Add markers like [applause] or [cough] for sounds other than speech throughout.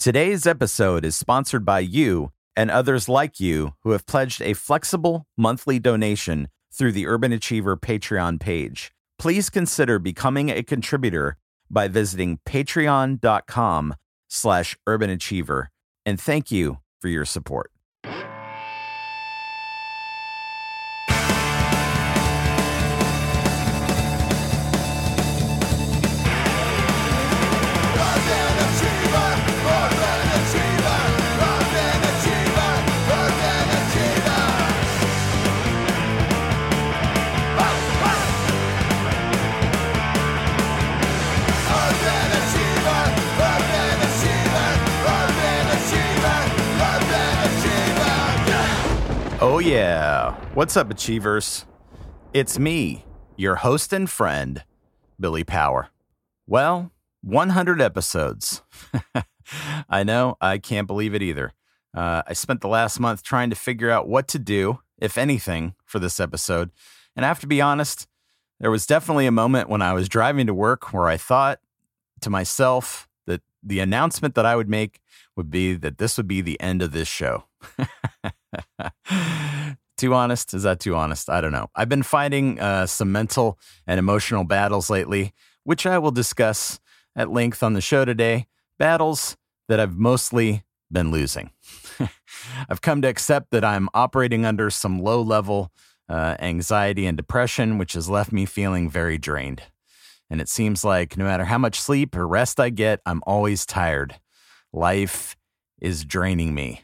Today's episode is sponsored by you and others like you who have pledged a flexible monthly donation through the Urban Achiever Patreon page. Please consider becoming a contributor by visiting patreon.com slash urbanachiever. And thank you for your support. Yeah. What's up, Achievers? It's me, your host and friend, Billy Power. Well, 100 episodes. [laughs] I know, I can't believe it either. Uh, I spent the last month trying to figure out what to do, if anything, for this episode. And I have to be honest, there was definitely a moment when I was driving to work where I thought to myself that the announcement that I would make would be that this would be the end of this show. [laughs] [laughs] too honest? Is that too honest? I don't know. I've been fighting uh, some mental and emotional battles lately, which I will discuss at length on the show today. Battles that I've mostly been losing. [laughs] I've come to accept that I'm operating under some low level uh, anxiety and depression, which has left me feeling very drained. And it seems like no matter how much sleep or rest I get, I'm always tired. Life is draining me.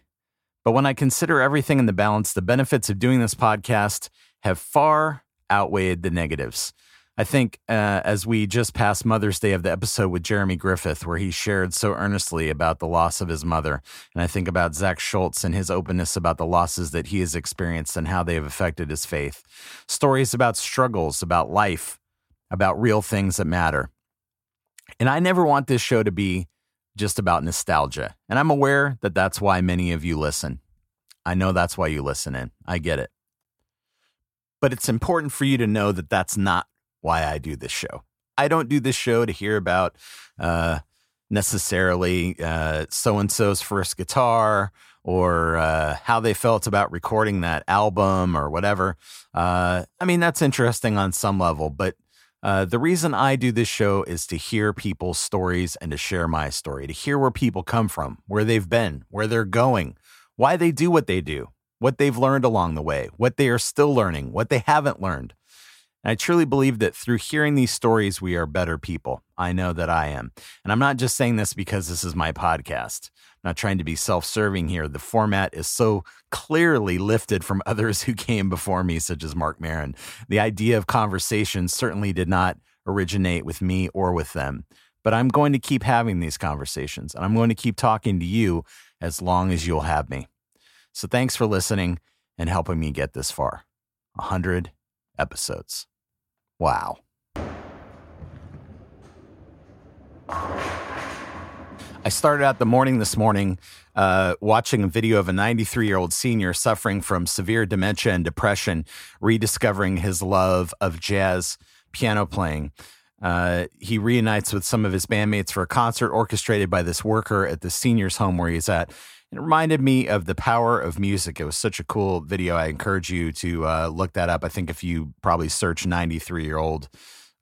But when I consider everything in the balance, the benefits of doing this podcast have far outweighed the negatives. I think uh, as we just passed Mother's Day of the episode with Jeremy Griffith, where he shared so earnestly about the loss of his mother, and I think about Zach Schultz and his openness about the losses that he has experienced and how they have affected his faith. Stories about struggles, about life, about real things that matter. And I never want this show to be just about nostalgia. And I'm aware that that's why many of you listen. I know that's why you listen in. I get it. But it's important for you to know that that's not why I do this show. I don't do this show to hear about uh, necessarily so and so's first guitar or uh, how they felt about recording that album or whatever. Uh, I mean, that's interesting on some level, but uh, the reason I do this show is to hear people's stories and to share my story, to hear where people come from, where they've been, where they're going, why they do what they do, what they've learned along the way, what they are still learning, what they haven't learned. And I truly believe that through hearing these stories, we are better people. I know that I am. And I'm not just saying this because this is my podcast. I'm not trying to be self serving here. The format is so clearly lifted from [laughs] others who came before me, such as Marc Maron. The idea of conversation certainly did not originate with me or with them. But I'm going to keep having these conversations and I'm going to keep talking to you as long as you'll have me. So thanks for listening and helping me get this far. 100 episodes. Wow. I started out the morning this morning uh, watching a video of a 93 year old senior suffering from severe dementia and depression, rediscovering his love of jazz piano playing. Uh, he reunites with some of his bandmates for a concert orchestrated by this worker at the senior's home where he's at. It reminded me of the power of music. It was such a cool video. I encourage you to uh, look that up. I think if you probably search 93 year old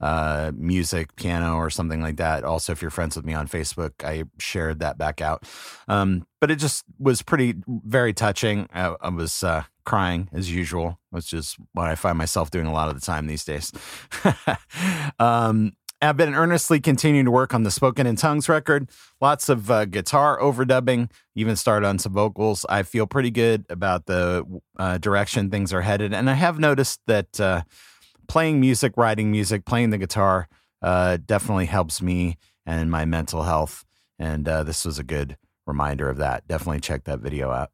uh, music, piano, or something like that. Also, if you're friends with me on Facebook, I shared that back out. Um, but it just was pretty, very touching. I, I was uh, crying as usual, which is what I find myself doing a lot of the time these days. [laughs] um, I've been earnestly continuing to work on the spoken in tongues record. Lots of uh, guitar overdubbing, even started on some vocals. I feel pretty good about the uh, direction things are headed. And I have noticed that uh, playing music, writing music, playing the guitar uh, definitely helps me and my mental health. And uh, this was a good reminder of that. Definitely check that video out.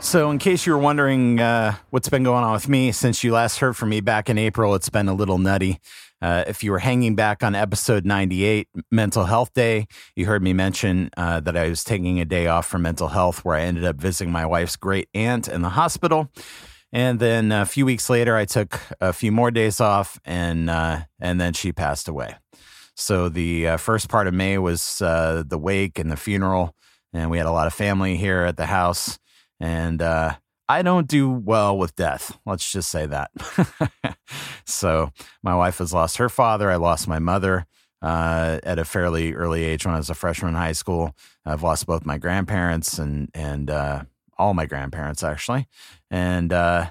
So, in case you were wondering uh, what's been going on with me since you last heard from me back in April, it's been a little nutty. Uh, if you were hanging back on episode 98, Mental Health Day, you heard me mention uh, that I was taking a day off from mental health where I ended up visiting my wife's great aunt in the hospital. And then a few weeks later, I took a few more days off and, uh, and then she passed away. So the uh, first part of May was uh, the wake and the funeral, and we had a lot of family here at the house. And uh, I don't do well with death. Let's just say that. [laughs] so my wife has lost her father. I lost my mother uh, at a fairly early age when I was a freshman in high school. I've lost both my grandparents and and uh, all my grandparents actually, and uh,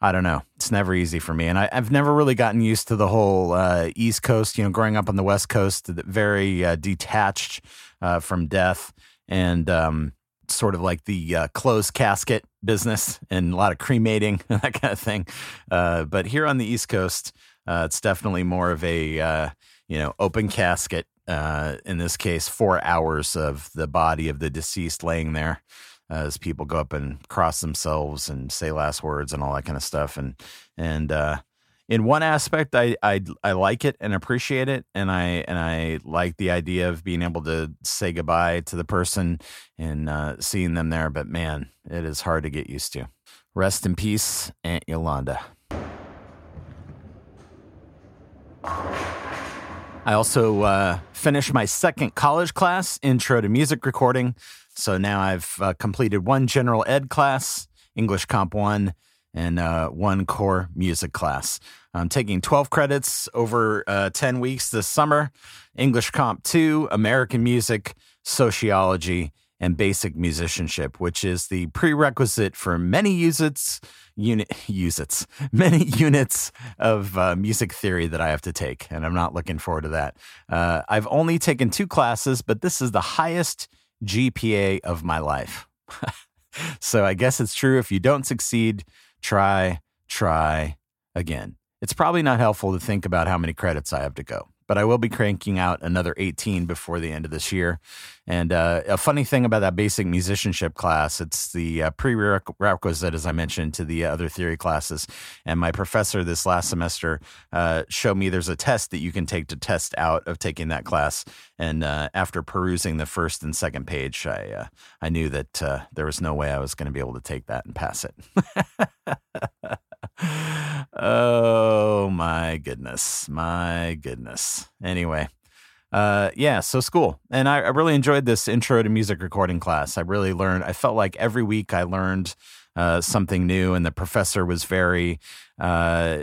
I don't know. It's never easy for me, and I, have never really gotten used to the whole uh, East Coast. You know, growing up on the West Coast, very uh, detached uh, from death, and um, sort of like the uh, closed casket business and a lot of cremating [laughs] and that kind of thing. Uh, but here on the East Coast, uh, it's definitely more of a uh, you know open casket. Uh, in this case, four hours of the body of the deceased laying there as people go up and cross themselves and say last words and all that kind of stuff. And and uh, in one aspect, I, I I like it and appreciate it, and I and I like the idea of being able to say goodbye to the person and uh, seeing them there. But man, it is hard to get used to. Rest in peace, Aunt Yolanda. I also uh, finished my second college class, Intro to Music Recording. So now I've uh, completed one general ed class, English Comp 1, and uh, one core music class. I'm taking 12 credits over uh, 10 weeks this summer English Comp 2, American Music, Sociology, and Basic Musicianship, which is the prerequisite for many units, unit, [laughs] units, [laughs] many units of uh, music theory that I have to take. And I'm not looking forward to that. Uh, I've only taken two classes, but this is the highest GPA of my life. [laughs] so I guess it's true. If you don't succeed, try, try again. It's probably not helpful to think about how many credits I have to go but I will be cranking out another 18 before the end of this year. And uh, a funny thing about that basic musicianship class, it's the uh, prerequisite, as I mentioned, to the other theory classes. And my professor this last semester uh, showed me there's a test that you can take to test out of taking that class. And uh, after perusing the first and second page, I uh, I knew that uh, there was no way I was going to be able to take that and pass it. [laughs] oh my goodness. My goodness. Anyway. Uh, yeah, so school. And I, I, really enjoyed this intro to music recording class. I really learned, I felt like every week I learned uh, something new, and the professor was very uh,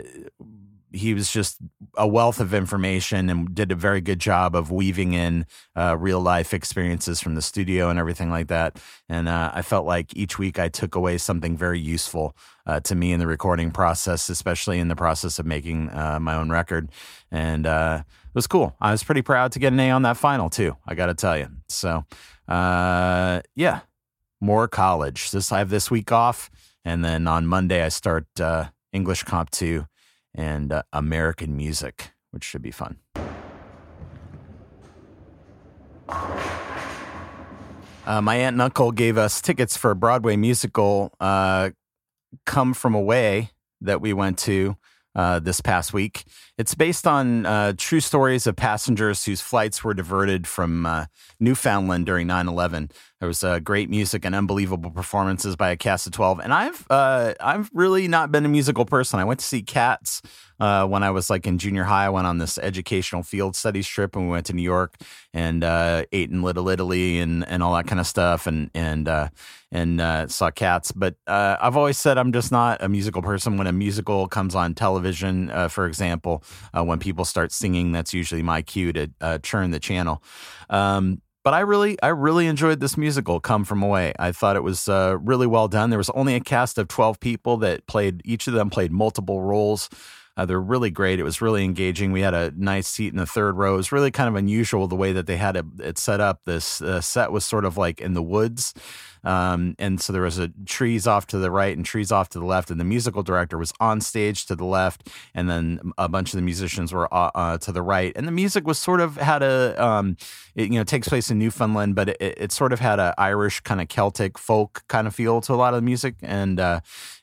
he was just a wealth of information and did a very good job of weaving in uh, real life experiences from the studio and everything like that. And uh, I felt like each week I took away something very useful uh, to me in the recording process, especially in the process of making uh, my own record. And uh, it was cool. I was pretty proud to get an A on that final too. I got to tell you. So uh, yeah, more college. This I have this week off, and then on Monday I start English Comp two and uh, American music, which should be fun. Uh, my aunt and uncle gave us tickets for a Broadway musical, uh, Come From Away, that we went to uh, this past week. It's based on uh, true stories of passengers whose flights were diverted from uh, Newfoundland during 9 11. There was uh, great music and unbelievable performances by a cast of 12. And I've, uh, I've really not been a musical person. I went to see Cats uh, when I was like in junior high. I went on this educational field studies trip and we went to New York and ate in Little Italy and, and all that kind of stuff. And, and, and uh, saw Cats. But uh, I've always said I'm just not a musical person. When a musical comes on television, uh, for example, uh, when people start singing, that's usually my cue to uh, churn the channel. Um, but I really, I really enjoyed this musical, "Come From Away." I thought it was uh, really well done. There was only a cast of twelve people that played. Each of them played multiple roles. Uh, they're really great. It was really engaging. We had a nice seat in the third row. It was really kind of unusual the way that they had it, it set up. This uh, set was sort of like in the woods. Um, and so there was a trees off to the right and trees off to the left, and the musical director was on stage to the left, and then a bunch of the musicians were uh, uh, to the right. And the music was sort of had a, um, it, you know, takes place in Newfoundland, but it, it sort of had a Irish kind of Celtic folk kind of feel to a lot of the music. And uh,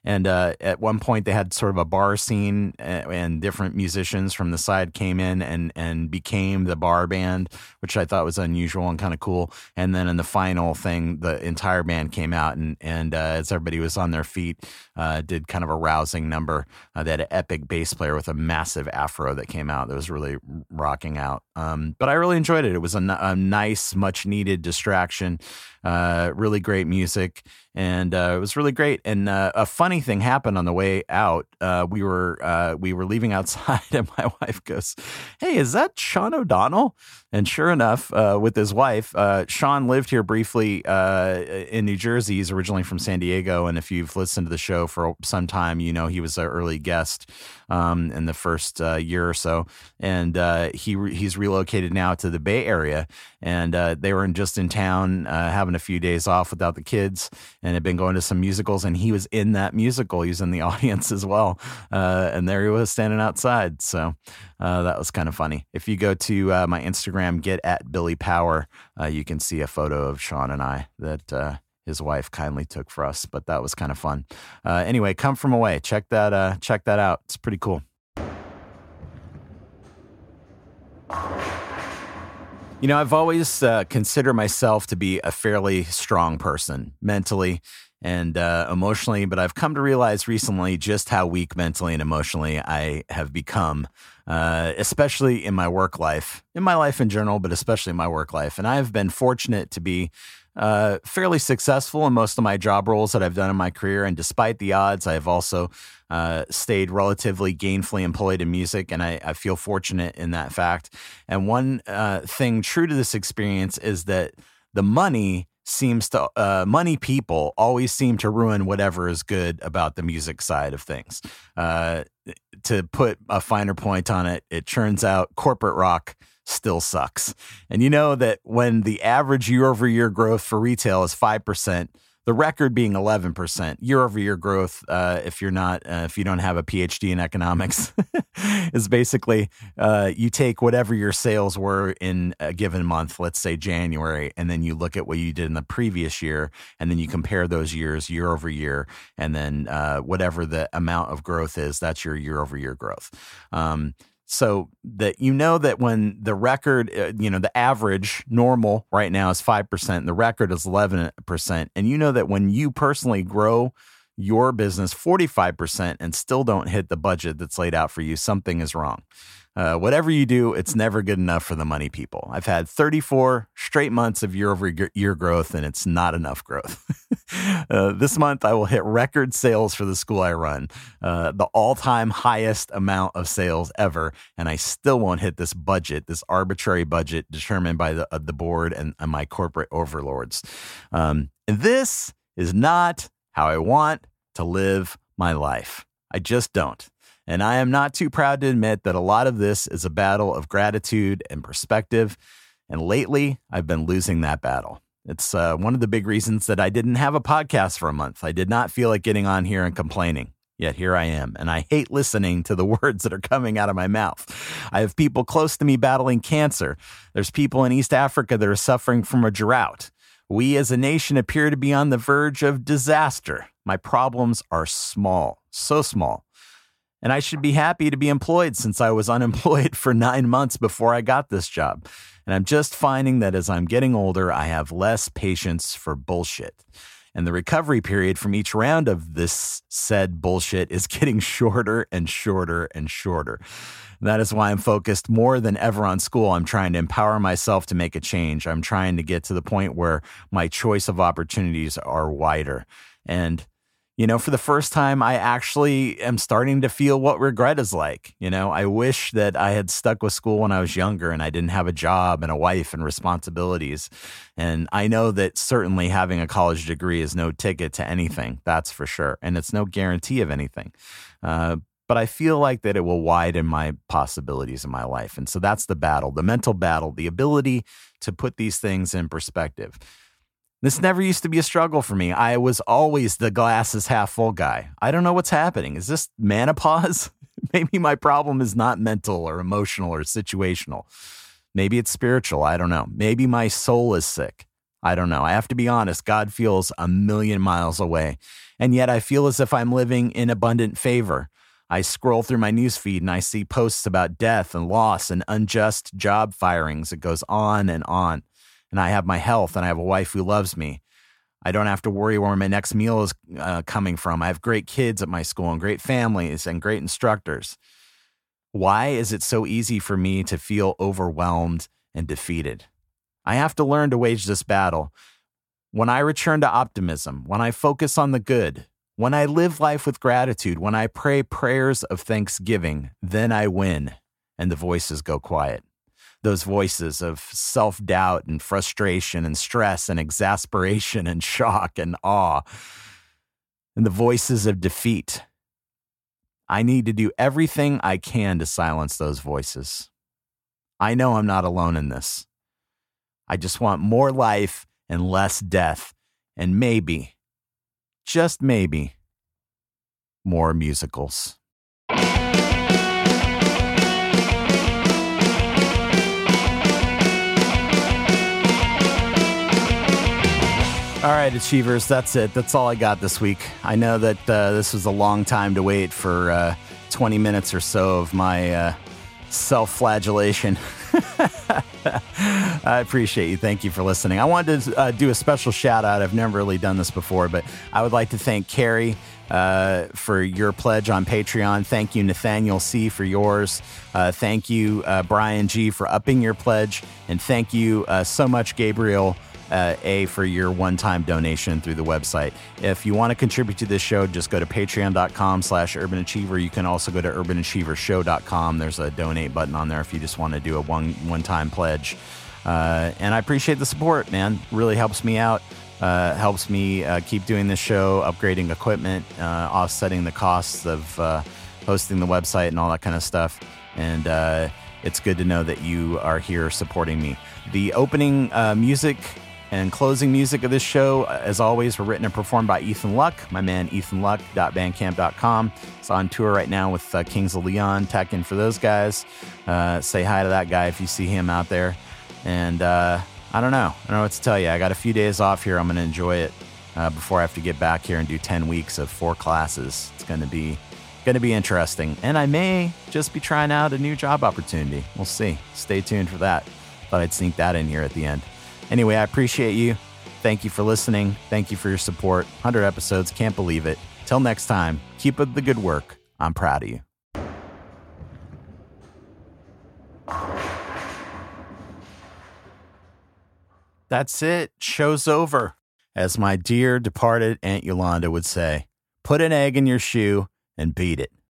and uh, at one point they had sort of a bar scene, and different musicians from the side came in and and became the bar band, which I thought was unusual and kind of cool. And then in the final thing, the entire band came out and and uh, as everybody was on their feet, uh, did kind of a rousing number. Uh, they had an epic bass player with a massive afro that came out that was really rocking out. Um, but I really enjoyed it. It was a, a nice, much needed distraction. Uh, really great music, and uh, it was really great. And uh, a funny thing happened on the way out. Uh, we were uh, we were leaving [laughs] outside, and my wife goes, "Hey, is that Sean O'Donnell?" And sure enough, uh, with his wife, Sean lived here briefly in New Jersey. He's originally from San Diego, and if you've listened to the show for some time, you know he was an early guest um, in the first year or so. And he re- he's relocated now to the Bay Area, and they were in, just in town having a few days off without the kids and had been going to some musicals. And he was in that musical. He was in the [laughs] audience as well. Uh, and there he was standing outside. So uh, that was kind of funny. If you go to uh, my Instagram, get at Billy Power, uh, you can see a photo of Sean and I that uh, his wife kindly took for us. But that was kind of fun. Uh, anyway, come from away. Check that. check that out. It's pretty cool. You know, I've always uh, considered myself to be a fairly strong person mentally and uh, emotionally, but I've come to realize recently just how weak mentally and emotionally I have become, uh, especially in my work life, in my life in general, but especially in my work life. And I have been fortunate to be uh, fairly successful in most of my job roles that I've done in my career. And despite the odds, I have also uh, stayed relatively gainfully employed in music. And I, I feel fortunate in that fact. And one uh, thing true to this experience is that the money seems to uh, money people always seem to ruin whatever is good about the music side of things. Uh, to put a finer point on it, it turns out corporate rock still sucks. And you know that when the average year over year growth for retail is 5%, the record being 11% year over year growth uh, if you're not uh, if you don't have a phd in economics [laughs] is basically uh, you take whatever your sales were in a given month let's say january and then you look at what you did in the previous year and then you compare those years year over year and then uh, whatever the amount of growth is that's your year over year growth. Um, so that you know that when the record, uh, you know, the average normal right now is 5%, the record is 11%. And you know that when you personally grow your business 45% and still don't hit the budget that's laid out for you, something is wrong. Uh, whatever you do, it's never good enough for the money people. I've had 34 straight months of year over year growth, and it's not enough growth. [laughs] uh, this month, I will hit record sales for the school I run, uh, the all time highest amount of sales ever, and I still won't hit this budget, this arbitrary budget determined by the, uh, the board and, and, my corporate overlords. Um, and this is not how I want to live my life. I just don't. And I am not too proud to admit that a lot of this is a battle of gratitude and perspective. And lately, I've been losing that battle. It's uh, one of the big reasons that I didn't have a podcast for a month. I did not feel like getting on here and complaining. Yet here I am, and I hate listening to the [laughs] words that are coming out of my mouth. I have people close to me battling cancer. There's people in East Africa that are suffering from a drought. We as a nation appear to be on the verge of disaster. My problems are small, so small and I should be happy to be employed since I was [laughs] unemployed for nine months before I got this job. And I'm just finding that as I'm getting older, I have less patience for bullshit. And the recovery period from each round of this said bullshit is [laughs] getting shorter and shorter and shorter. That is why I'm focused more than ever on school. I'm trying to empower myself to make a change. I'm trying to get to the point where my choice of opportunities are wider. And you know, for the first time, I actually am starting to feel what regret is like. You know, I wish that I had stuck with school when I was younger and I didn't have a job and a wife and responsibilities. And I know that certainly having a college degree is no ticket to anything, that's for sure. And it's no guarantee of anything. Uh, but I feel like that it will widen my possibilities in my life. And so that's the battle, the mental battle, the ability to put these things in perspective. This never used to be a struggle for me. I was always the glass is half full guy. I don't know what's happening. Is this menopause? [laughs] Maybe my problem is not mental or emotional or situational. Maybe it's spiritual. I don't know. Maybe my soul is sick. I don't know. I have to be honest. God feels a million miles away. And yet I feel as if I'm living in abundant favor. I scroll through my newsfeed and I see posts about death and loss and unjust job firings. It goes on and on and I have my health and I have a wife who loves me. I don't have to worry where my next meal is uh, coming from. I have great kids at my school and great families and great instructors. Why is it so easy for me to feel overwhelmed and defeated? I have to learn to wage this battle. When I return to optimism, when I focus on the good, when I live life with gratitude, when I pray prayers of thanksgiving, then I win and the voices go quiet those voices of self doubt and frustration and stress and exasperation and shock and awe, and the voices of defeat. I need to do everything I can to silence those voices. I know I'm not alone in this. I just want more life and less death, and maybe, just maybe, more musicals. All right, Achievers, that's it. That's all I got this week. I know that uh, this was a long time to wait for uh, 20 minutes or so of my uh, self flagellation. [laughs] I appreciate you. Thank you for listening. I wanted to uh, do a special shout out. I've never really done this before, but I would like to thank Carrie. Uh, for your pledge on Patreon. Thank you, Nathaniel C., for yours. Uh, thank you, uh, Brian G., for upping your pledge. And thank you uh, so much, Gabriel, uh, A for your one-time donation through the website. If you want to contribute to this show, just go to patreon.com slash urban achiever. You can also go to urbanachievershow.com. There's a donate button on there if you just want to do a one one-time pledge. Uh, and I appreciate the support, man. Really helps me out. Uh, helps me uh, keep doing this show, upgrading equipment, uh, offsetting the costs of uh, hosting the website and all that kind of stuff. And uh, it's good to know that you are here supporting me. The opening uh, music and closing music of this show, uh, as always, were written and performed by Ethan Luck, my man ethanluck.bandcamp.com. It's on tour right now with uh, Kings of Leon. Tech in for those guys. Uh, say hi to that guy if you see him out there. And uh, I don't know. I don't know what to tell you. I got a few days off here. I'm going to enjoy it uh, before I have to get back here and do 10 weeks of four classes. It's going to be going to be interesting. And I may just be trying out a new job opportunity. We'll see. Stay tuned for that. Thought I'd sneak that in here at the end. Anyway, I appreciate you. Thank you for listening. Thank you for your support. 100 episodes, can't believe it. Till next time, keep up the good work. I'm proud of you. That's it. Show's over. As my dear departed Aunt Yolanda would say, put an egg in your shoe and beat it.